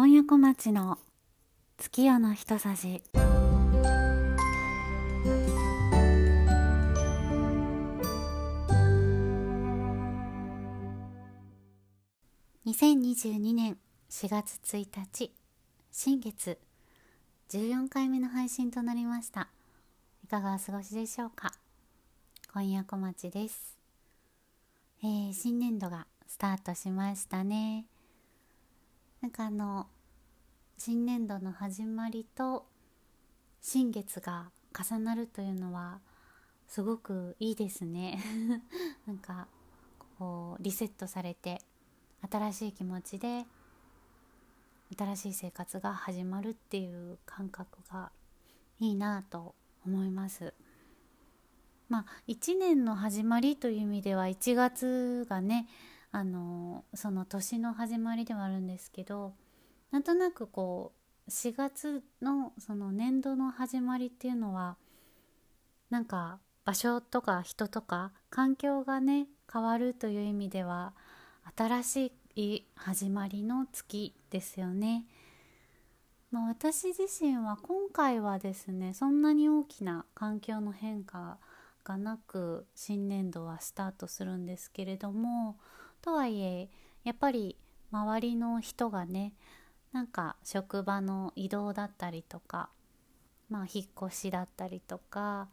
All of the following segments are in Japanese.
今夜小町の月夜の一さじ。2022年4月1日新月。14回目の配信となりました。いかがお過ごしでしょうか？今夜小町です。えー、新年度がスタートしましたね。なんかあの新年度の始まりと新月が重なるというのはすごくいいですね。なんかこうリセットされて新しい気持ちで新しい生活が始まるっていう感覚がいいなと思います。まあ1年の始まりという意味では1月がねあのその年の始まりではあるんですけどなんとなくこう4月のその年度の始まりっていうのはなんか場所とか人とか環境がね変わるという意味では新しい始まりの月ですよね。まあ、私自身は今回はですねそんなに大きな環境の変化がなく新年度はスタートするんですけれどもとはいえやっぱり周りの人がねなんか職場の移動だったりとかまあ引っ越しだったりとか、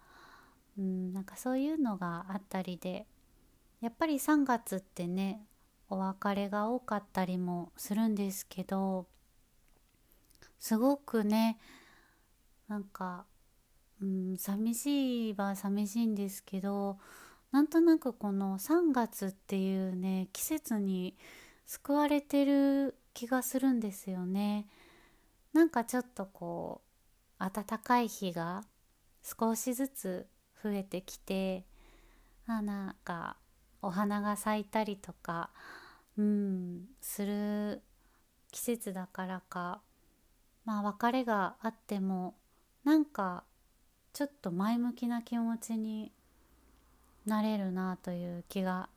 うん、なんかそういうのがあったりでやっぱり3月ってねお別れが多かったりもするんですけどすごくねなんか、うん、寂しいは寂しいんですけどなんとなくこの3月っていうね季節に救われてる気がするんですよね。なんかちょっとこう暖かい日が少しずつ増えてきてあなんかお花が咲いたりとかうんする季節だからかまあ別れがあってもなんかちょっと前向きな気持ちになれるなという気が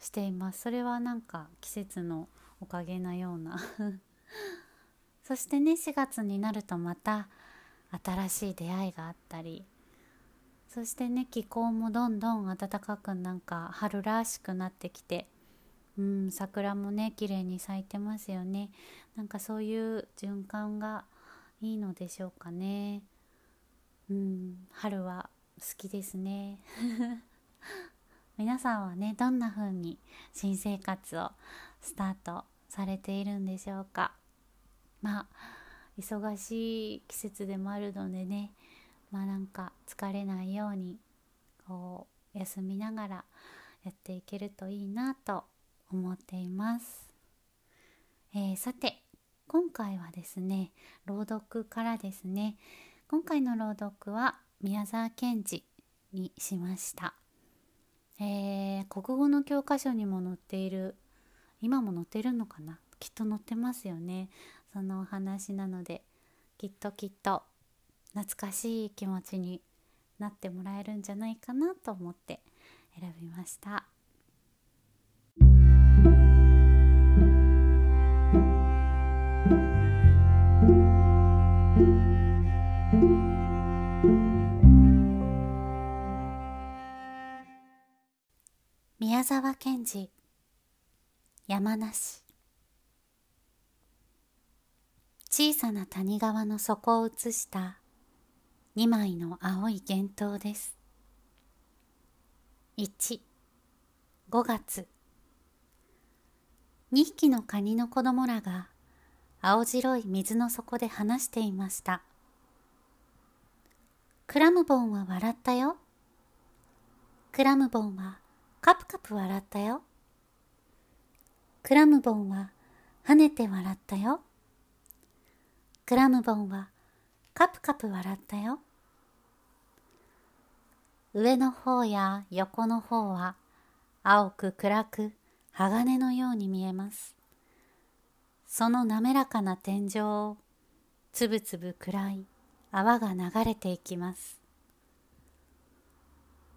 しています。それはなんか季節のおかげなような。そしてね4月になるとまた新しい出会いがあったり。そしてね気候もどんどん暖かくなんか春らしくなってきて。うん桜もね綺麗に咲いてますよね。なんかそういう循環がいいのでしょうかね。うん春は好きですね。皆さんはねどんな風に新生活をスタートされているんでしょうか？まあ忙しい季節でもあるのでねまあなんか疲れないようにこう休みながらやっていけるといいなと思っています、えー、さて今回はですね朗読からですね。今回の朗読は宮沢賢治にしました。えー、国語の教科書にも載っている今も載ってるのかな？きっと載ってますよねそのお話なのできっときっと懐かしい気持ちになってもらえるんじゃないかなと思って選びました。宮沢賢治。山梨。小さな谷川の底を映した2枚の青い幻灯です。15月。2匹のカニの子供らが青白い水の底で話していました。クラムボンは笑ったよ。クラムボンはカプカプ笑ったよ。クラムボンは跳ねて笑ったよ。クラムボンはカプカプ笑ったよ。上の方や横の方は青く暗く鋼のように見えます。その滑らかな天井をつぶつぶ暗い泡が流れていきます。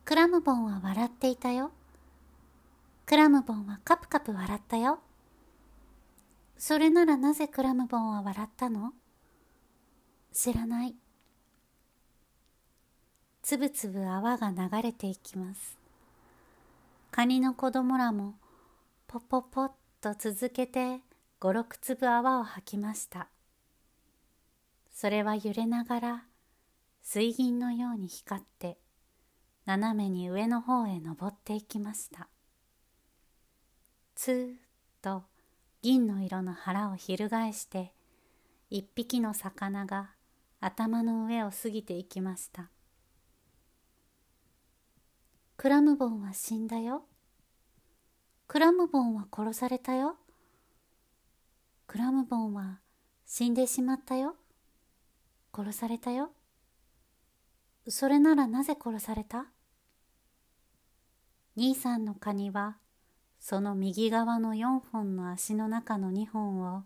クラムボンは笑っていたよ。クラムボンはカプカプ笑ったよ。それならなぜクラムボンは笑ったの？知らない。つぶつぶ泡が流れていきます。カニの子供らもポポポッと続けて五六粒泡を吐きました。それは揺れながら水銀のように光って斜めに上の方へ登っていきました。つーっと銀の色の腹を翻して一匹の魚が頭の上を過ぎていきました。クラムボンは死んだよ。クラムボンは殺されたよ。クラムボンは死んでしまったよ。殺されたよ。それならなぜ殺された？兄さんのカニはその右側の4本の足の中の2本を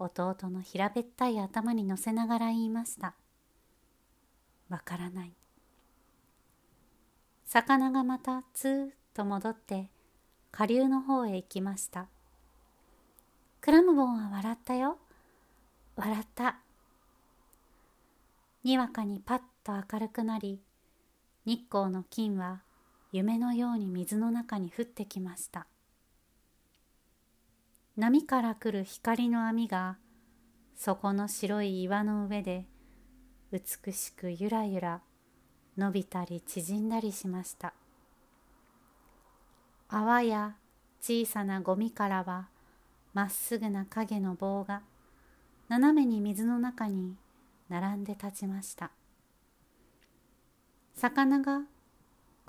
弟の平べったい頭に乗せながら言いました。わからない。魚がまたツーッと戻って下流の方へ行きました。クラムボンは笑ったよ。笑った。にわかにパッと明るくなり、日光の金は夢のように水の中に降ってきました。波から来る光の網がそこの白い岩の上で美しくゆらゆら伸びたり縮んだりしました泡や小さなゴミからはまっすぐな影の棒が斜めに水の中に並んで立ちました魚が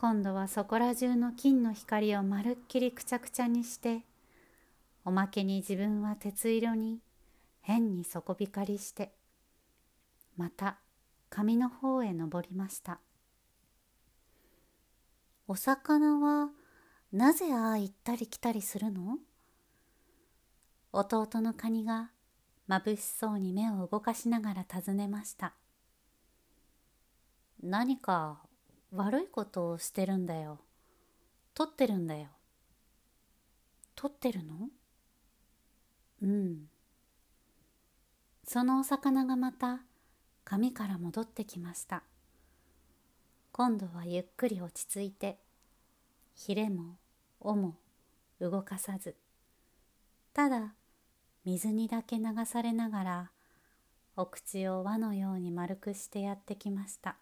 今度はそこら中の金の光をまるっきりくちゃくちゃにしておまけに自分は鉄色に変に底光りしてまた上の方へ登りました。お魚はなぜああ行ったり来たりするの？弟のカニがまぶしそうに目を動かしながら尋ねました。何か悪いことをしてるんだよ。取ってるんだよ。取ってるの？うん。そのお魚がまた紙から戻ってきました。今度はゆっくり落ち着いてひれも尾も動かさず。ただ水にだけ流されながらお口を輪のように丸くしてやってきました。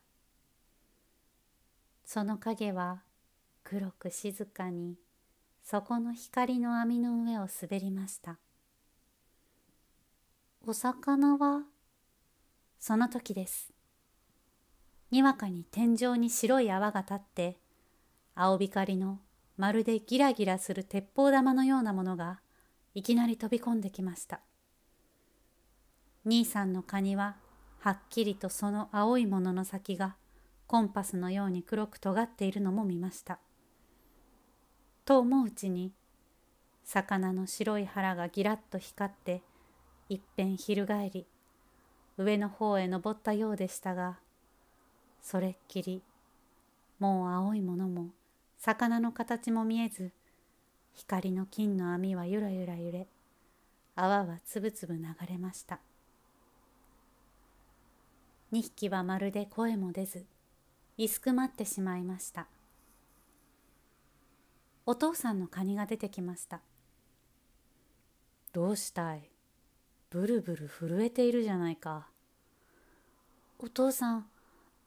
その影は黒く静かにそこの光の網の上を滑りました。お魚はその時です。にわかに天井に白い泡が立って青光のまるでギラギラする鉄砲玉のようなものがいきなり飛び込んできました。兄さんのカニははっきりとその青いものの先がコンパスのように黒く尖っているのも見ました。と思ううちに魚の白い腹がギラッと光っていっぺん翻り上の方へ登ったようでしたがそれっきりもう青いものも魚の形も見えず光の金の網はゆらゆら揺れ泡はつぶつぶ流れました。2匹はまるで声も出ずいすくまってしまいましたお父さんのカニが出てきましたどうしたい？ブルブル震えているじゃないかお父さん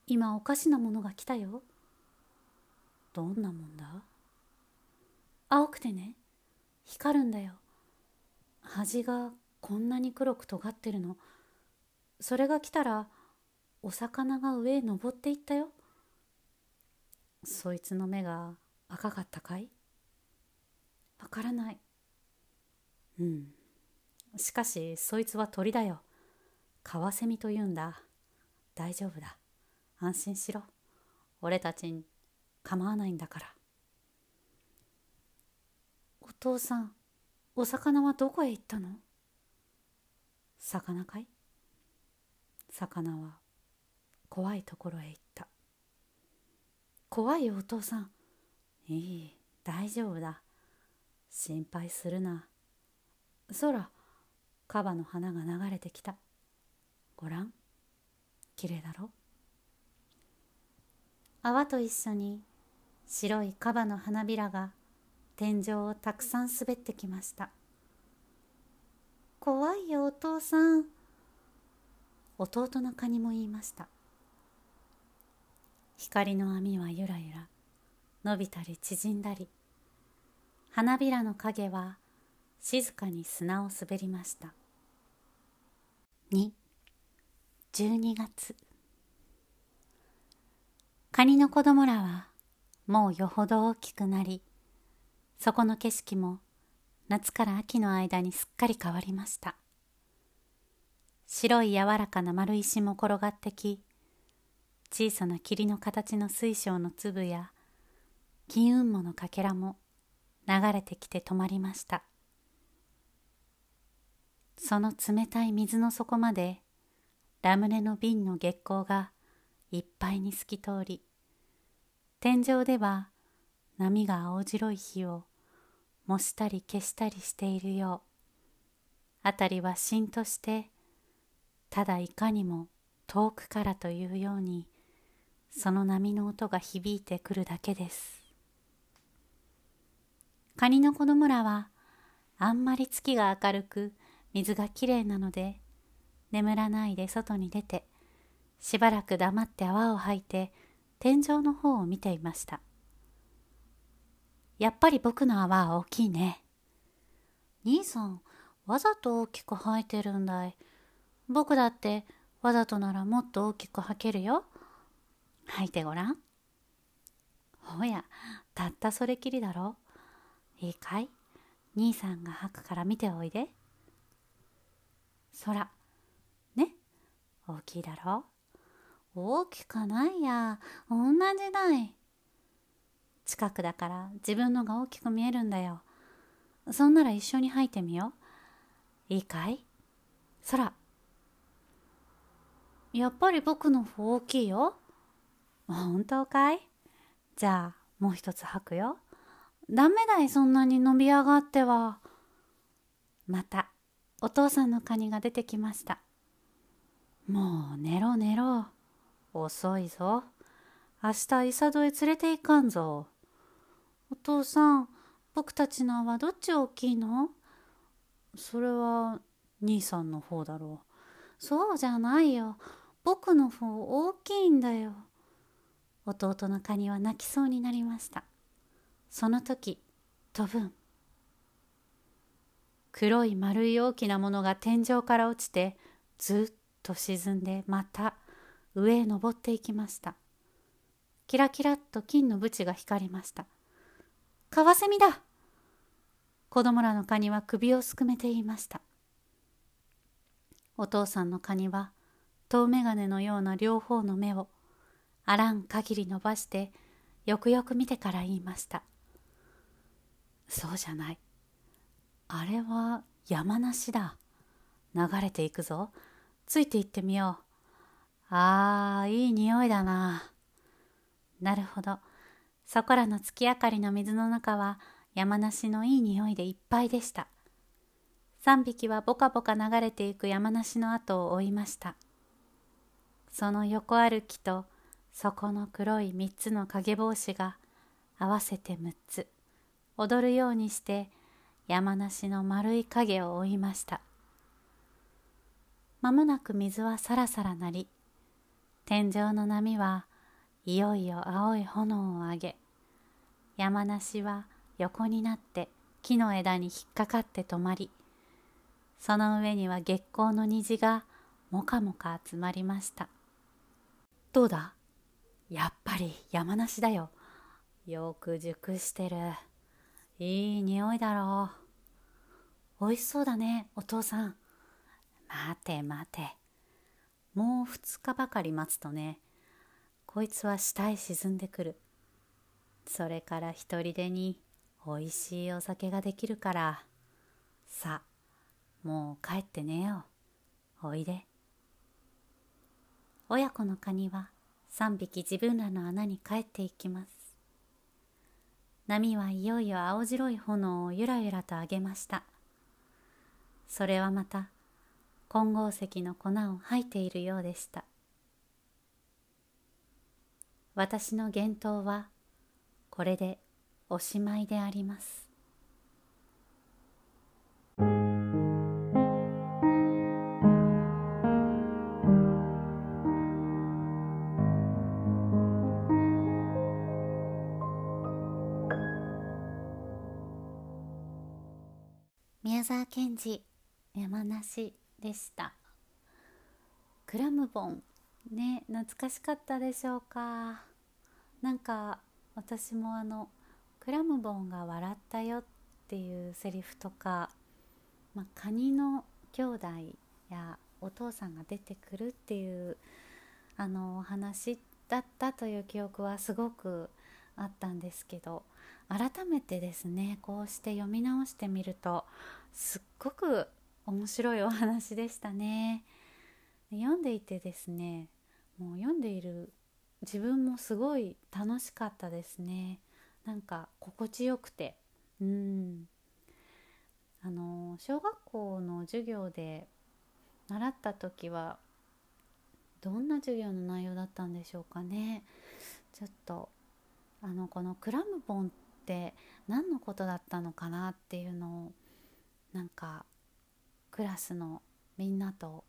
今おかしなものが来たよ。どんなもんだ？青くてね、光るんだよ。端がこんなに黒く尖ってるの。それが来たら、お魚が上へ登っていったよ。そいつの目が赤かったかい？わからない。うん。しかし、そいつは鳥だよ。カワセミと言うんだ。大丈夫だ。安心しろ。俺たちに構わないんだから。お父さん、お魚はどこへ行ったの？魚かい？魚は怖いところへ行った。怖いよお父さん。いい、大丈夫だ。心配するな。そら、カバの花が流れてきたごらん綺麗だろ？泡と一緒に白いカバの花びらが天井をたくさん滑ってきました怖いよお父さん弟のカニも言いました光の網はゆらゆら。伸びたり縮んだり。花びらの影は静かに砂を滑りました。2 12月。カニの子供らはもうよほど大きくなりそこの景色も夏から秋の間にすっかり変わりました。白い柔らかな丸石も転がってき小さな霧の形の水晶の粒や金雲母のかけらも流れてきて止まりました。その冷たい水の底までラムネの瓶の月光がいっぱいに透き通り天井では波が青白い火を模したり消したりしているよう辺りはしんとしてただいかにも遠くからというようにその波の音が響いてくるだけです。カニの子供らはあんまり月が明るく水がきれいなので眠らないで外に出てしばらく黙って泡を吐いて天井の方を見ていました。やっぱり僕の泡は大きいね。兄さんわざと大きく吐いてるんだい。僕だってわざとならもっと大きく吐けるよ。吐いてごらん。ほやたったそれきりだろ。いいかい？兄さんが吐くから見ておいで。空ね？大きいだろ？大きくないや。同じだい。近くだから自分のが大きく見えるんだよ。そんなら一緒に吐いてみよう。いいかい？空やっぱり僕の方大きいよ。本当かい？じゃあもう一つ吐くよ。ダメだいそんなに伸び上がっては。またお父さんのカニが出てきました。もう寝ろ寝ろ。遅いぞ。明日伊佐戸へ連れて行かんぞ。お父さん僕たちの泡どっち大きいの？それは兄さんの方だろう。そうじゃないよ。僕の方大きいんだよ。弟のカニは泣きそうになりました。その時飛ぶん。黒い丸い大きなものが天井から落ちてずっと沈んでまた上へ登っていきました。キラキラっと金のブチが光りました。カワセミだ。子供らのカニは首をすくめて言いました。お父さんのカニは遠眼鏡のような両方の目をあらん限り伸ばしてよくよく見てから言いました。そうじゃない。あれは山梨だ。流れていくぞ。ついていってみよう。あーいい匂いだな。なるほど。そこらの月明かりの水の中は山梨のいい匂いでいっぱいでした。3匹はボカボカ流れていく山梨の後を追いました。その横歩きとそこの黒い三つの影帽子が合わせて6つ。踊るようにして山梨の丸い影を追いました。まもなく水はさらさらなり天井の波はいよいよ青い炎を上げ山梨は横になって木の枝に引っかかって止まりその上には月光の虹がもかもか集まりました。どうだ？やっぱり山梨だよ。よく熟してる。いい匂いだろう。おいしそうだねお父さん。待て待て。もう2日ばかり待つとねこいつは下へ沈んでくる。それから一人でにおいしいお酒ができるから。さあもう帰って寝よう。おいで。親子のカニは3匹自分らの穴に帰っていきます。波はいよいよ青白い炎をゆらゆらと上げました。それはまた金剛石の粉を吐いているようでした。私の幻冬はこれでおしまいであります。賢治山梨でした。クラムボン。ね懐かしかったでしょうか。なんか私もあのクラムボンが笑ったよっていうセリフとか、まあ、カニの兄弟やお父さんが出てくるっていうあのお話だったという記憶はすごくあったんですけど改めてですねこうして読み直してみるとすっごく面白いお話でしたね。読んでいてですねもう読んでいる自分もすごい楽しかったですね。なんか心地よくて。うん。あの小学校の授業で習った時はどんな授業の内容だったんでしょうかね。ちょっとあのこのクラムボンって何のことだったのかなっていうのをなんかクラスのみんなと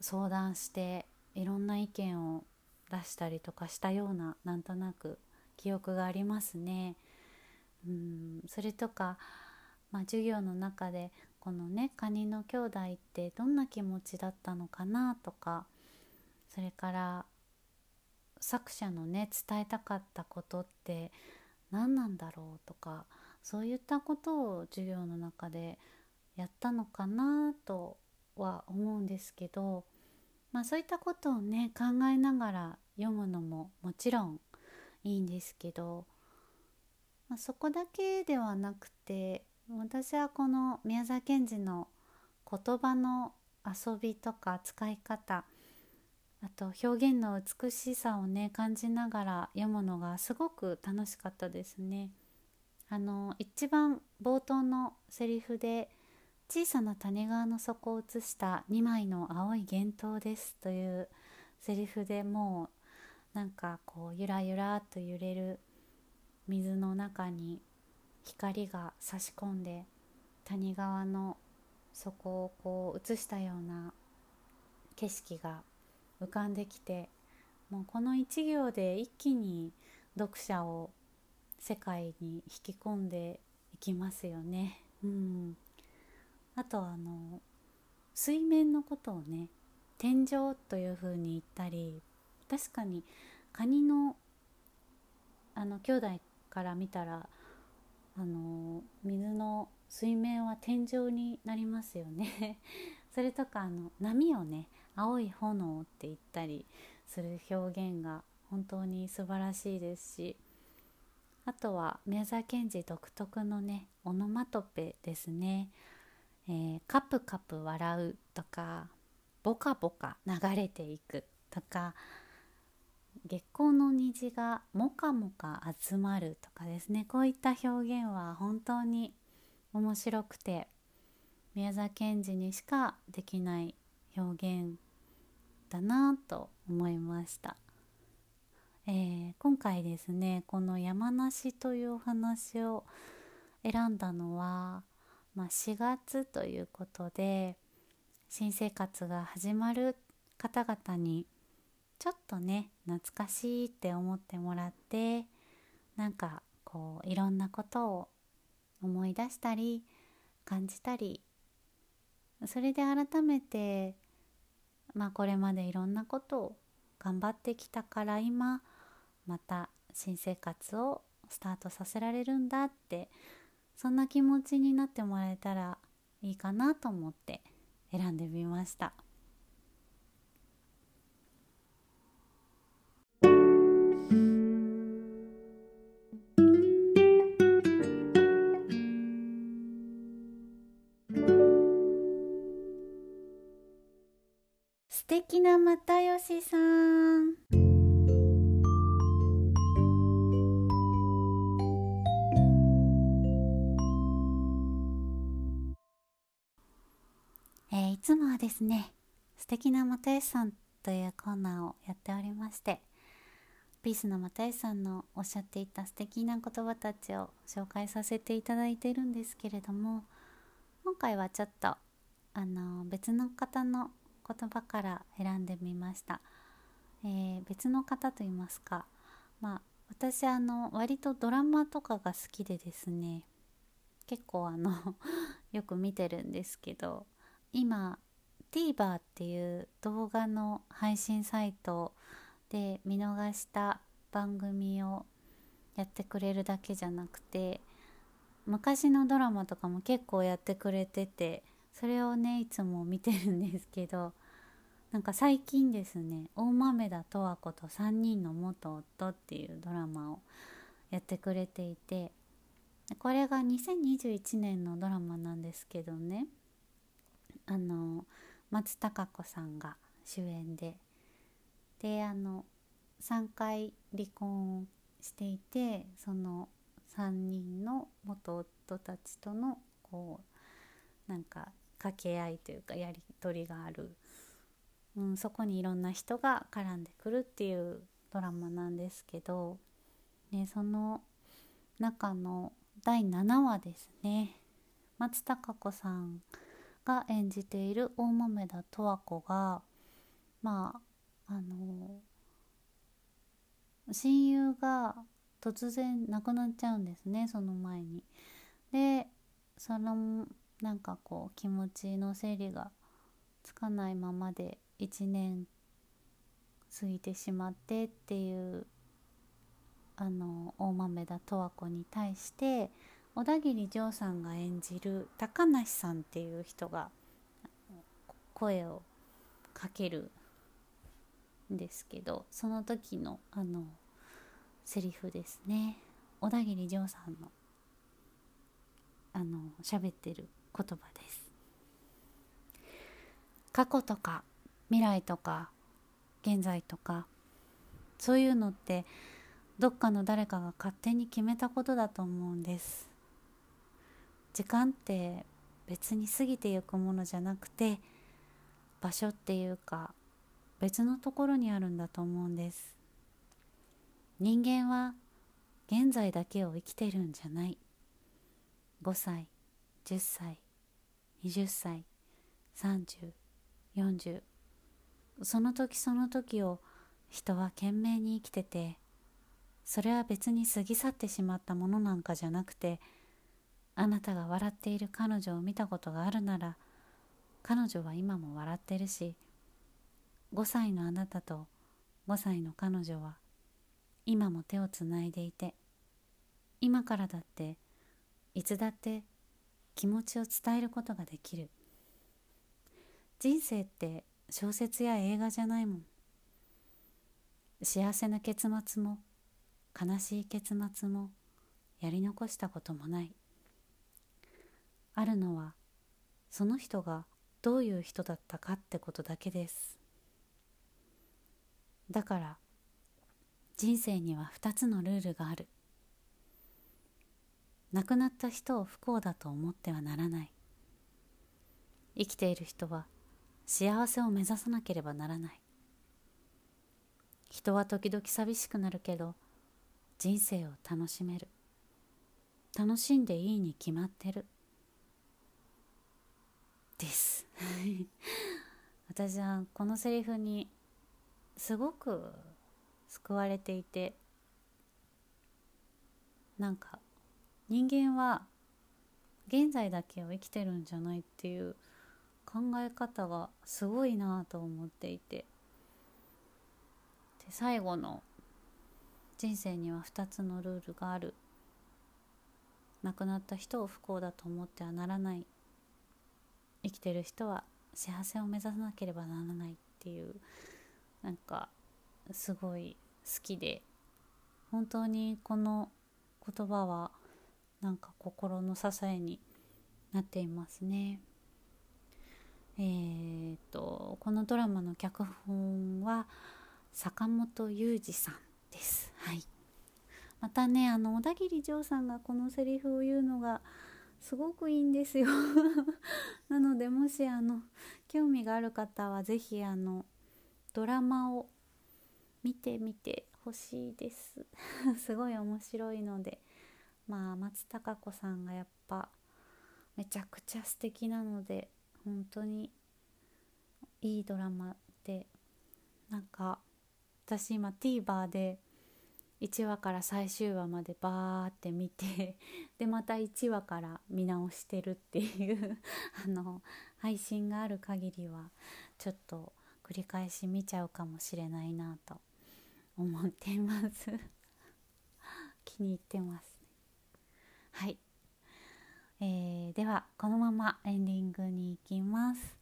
相談していろんな意見を出したりとかしたようななんとなく記憶がありますね。うんそれとか、まあ、授業の中でこのねカニの兄弟ってどんな気持ちだったのかなとかそれから作者のね伝えたかったことって何なんだろうとかそういったことを授業の中でやったのかなとは思うんですけど、まあ、そういったことをね考えながら読むのももちろんいいんですけど、まあ、そこだけではなくて私はこの宮沢賢治の言葉の遊びとか使い方あと表現の美しさをね感じながら読むのがすごく楽しかったですね。あの一番冒頭のセリフで「小さな谷川の底を写した2枚の青い幻灯です」というセリフでもうなんかこうゆらゆらと揺れる水の中に光が差し込んで谷川の底をこう映したような景色が浮かんできてもうこの一行で一気に読者を世界に引き込んでいきますよね。うん、あとあの水面のことをね天井というふうに言ったり確かにカニのあの兄弟から見たらあの水の水面は天井になりますよね それとかあの波をね青い炎って言ったりする表現が本当に素晴らしいですしあとは宮沢賢治独特のねオノマトペですね、えー、カプカプ笑うとかボカボカ流れていくとか月光の虹がもかもか集まるとかですね。こういった表現は本当に面白くて宮沢賢治にしかできない表現だなと思いました、えー、今回ですねこの山梨というお話を選んだのは、まあ、4月ということで新生活が始まる方々にちょっとね懐かしいって思ってもらってなんかこういろんなことを思い出したり感じたりそれで改めてまあこれまでいろんなことを頑張ってきたから今また新生活をスタートさせられるんだってそんな気持ちになってもらえたらいいかなと思って選んでみました。敵な又吉さん。えー、いつもはですね素敵な又吉さんというコーナーをやっておりましてピースの又吉さんのおっしゃっていた素敵な言葉たちを紹介させていただいてるんですけれども今回はちょっとあの別の方の言葉から選んでみました、えー、別の方と言いますか。まあ私あの割とドラマとかが好きでですね。結構あの よく見てるんですけど今 TVer っていう動画の配信サイトで見逃した番組をやってくれるだけじゃなくて昔のドラマとかも結構やってくれててそれをねいつも見てるんですけどなんか最近ですね大豆田十和子と3人の元夫っていうドラマをやってくれていてこれが2021年のドラマなんですけどね。あの松たか子さんが主演でであの3回離婚していてその3人の元夫たちとのこうなんか掛け合いというかやり取りがある、うん、そこにいろんな人が絡んでくるっていうドラマなんですけど、ね、その中の第7話ですね松たか子さんが演じている大豆田十和子がまああの親友が突然亡くなっちゃうんですねその前に。でそのなんかこう気持ちの整理がつかないままで1年過ぎてしまってっていうあの大豆田十和子に対して小田切丈さんが演じる高梨さんっていう人が声をかけるんですけどその時のあのセリフですね。小田切丈さんのあの喋ってる言葉です。過去とか未来とか現在とかそういうのってどっかの誰かが勝手に決めたことだと思うんです。時間って別に過ぎてゆくものじゃなくて場所っていうか別のところにあるんだと思うんです。人間は現在だけを生きてるんじゃない。5歳10歳20歳3040その時その時を人は懸命に生きててそれは別に過ぎ去ってしまったものなんかじゃなくてあなたが笑っている彼女を見たことがあるなら彼女は今も笑ってるし5歳のあなたと5歳の彼女は今も手をつないでいて今からだっていつだって気持ちを伝えることができる。人生って小説や映画じゃないもん。幸せな結末も悲しい結末もやり残したこともない。あるのはその人がどういう人だったかってことだけです。だから人生には2つのルールがある。亡くなった人を不幸だと思ってはならない。生きている人は幸せを目指さなければならない。人は時々寂しくなるけど人生を楽しめる。楽しんでいいに決まってる。です。私はこのセリフにすごく救われていてなんか人間は現在だけを生きてるんじゃないっていう考え方がすごいなと思っていて。で最後の人生には2つのルールがある。亡くなった人を不幸だと思ってはならない。生きてる人は幸せを目指さなければならないっていうなんかすごい好きで。本当にこの言葉はなんか心の支えになっていますね。えーと、このドラマの脚本は坂本雄二さんです。はい、またねあの小田切丈さんがこのセリフを言うのがすごくいいんですよ。なのでもしあの興味がある方は是非あのドラマを見てみてほしいです。すごい面白いので。まあ松たか子さんがやっぱめちゃくちゃ素敵なので本当にいいドラマでなんか私今 TVer で1話から最終話までバーって見て でまた1話から見直してるっていう あの配信がある限りはちょっと繰り返し見ちゃうかもしれないなと思っています。気に入ってますはい、えー、ではこのままエンディングに行きます。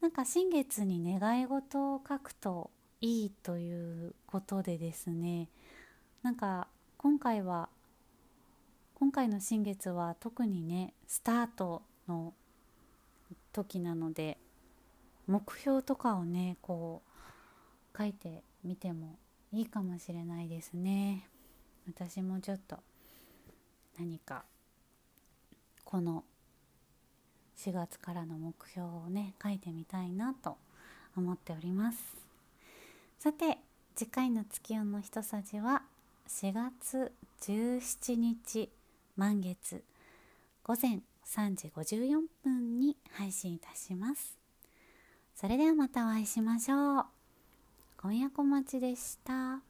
なんか新月に願い事を書くといいということでですね。なんか今回は今回の新月は特にねスタートの時なので目標とかをねこう書いてみてもいいかもしれないですね。私もちょっと何かこの4月からの目標をね書いてみたいなと思っております。さて次回の月夜の一さじは4月17日満月午前3時54分に配信いたします。それではまたお会いしましょう。今夜小町でした。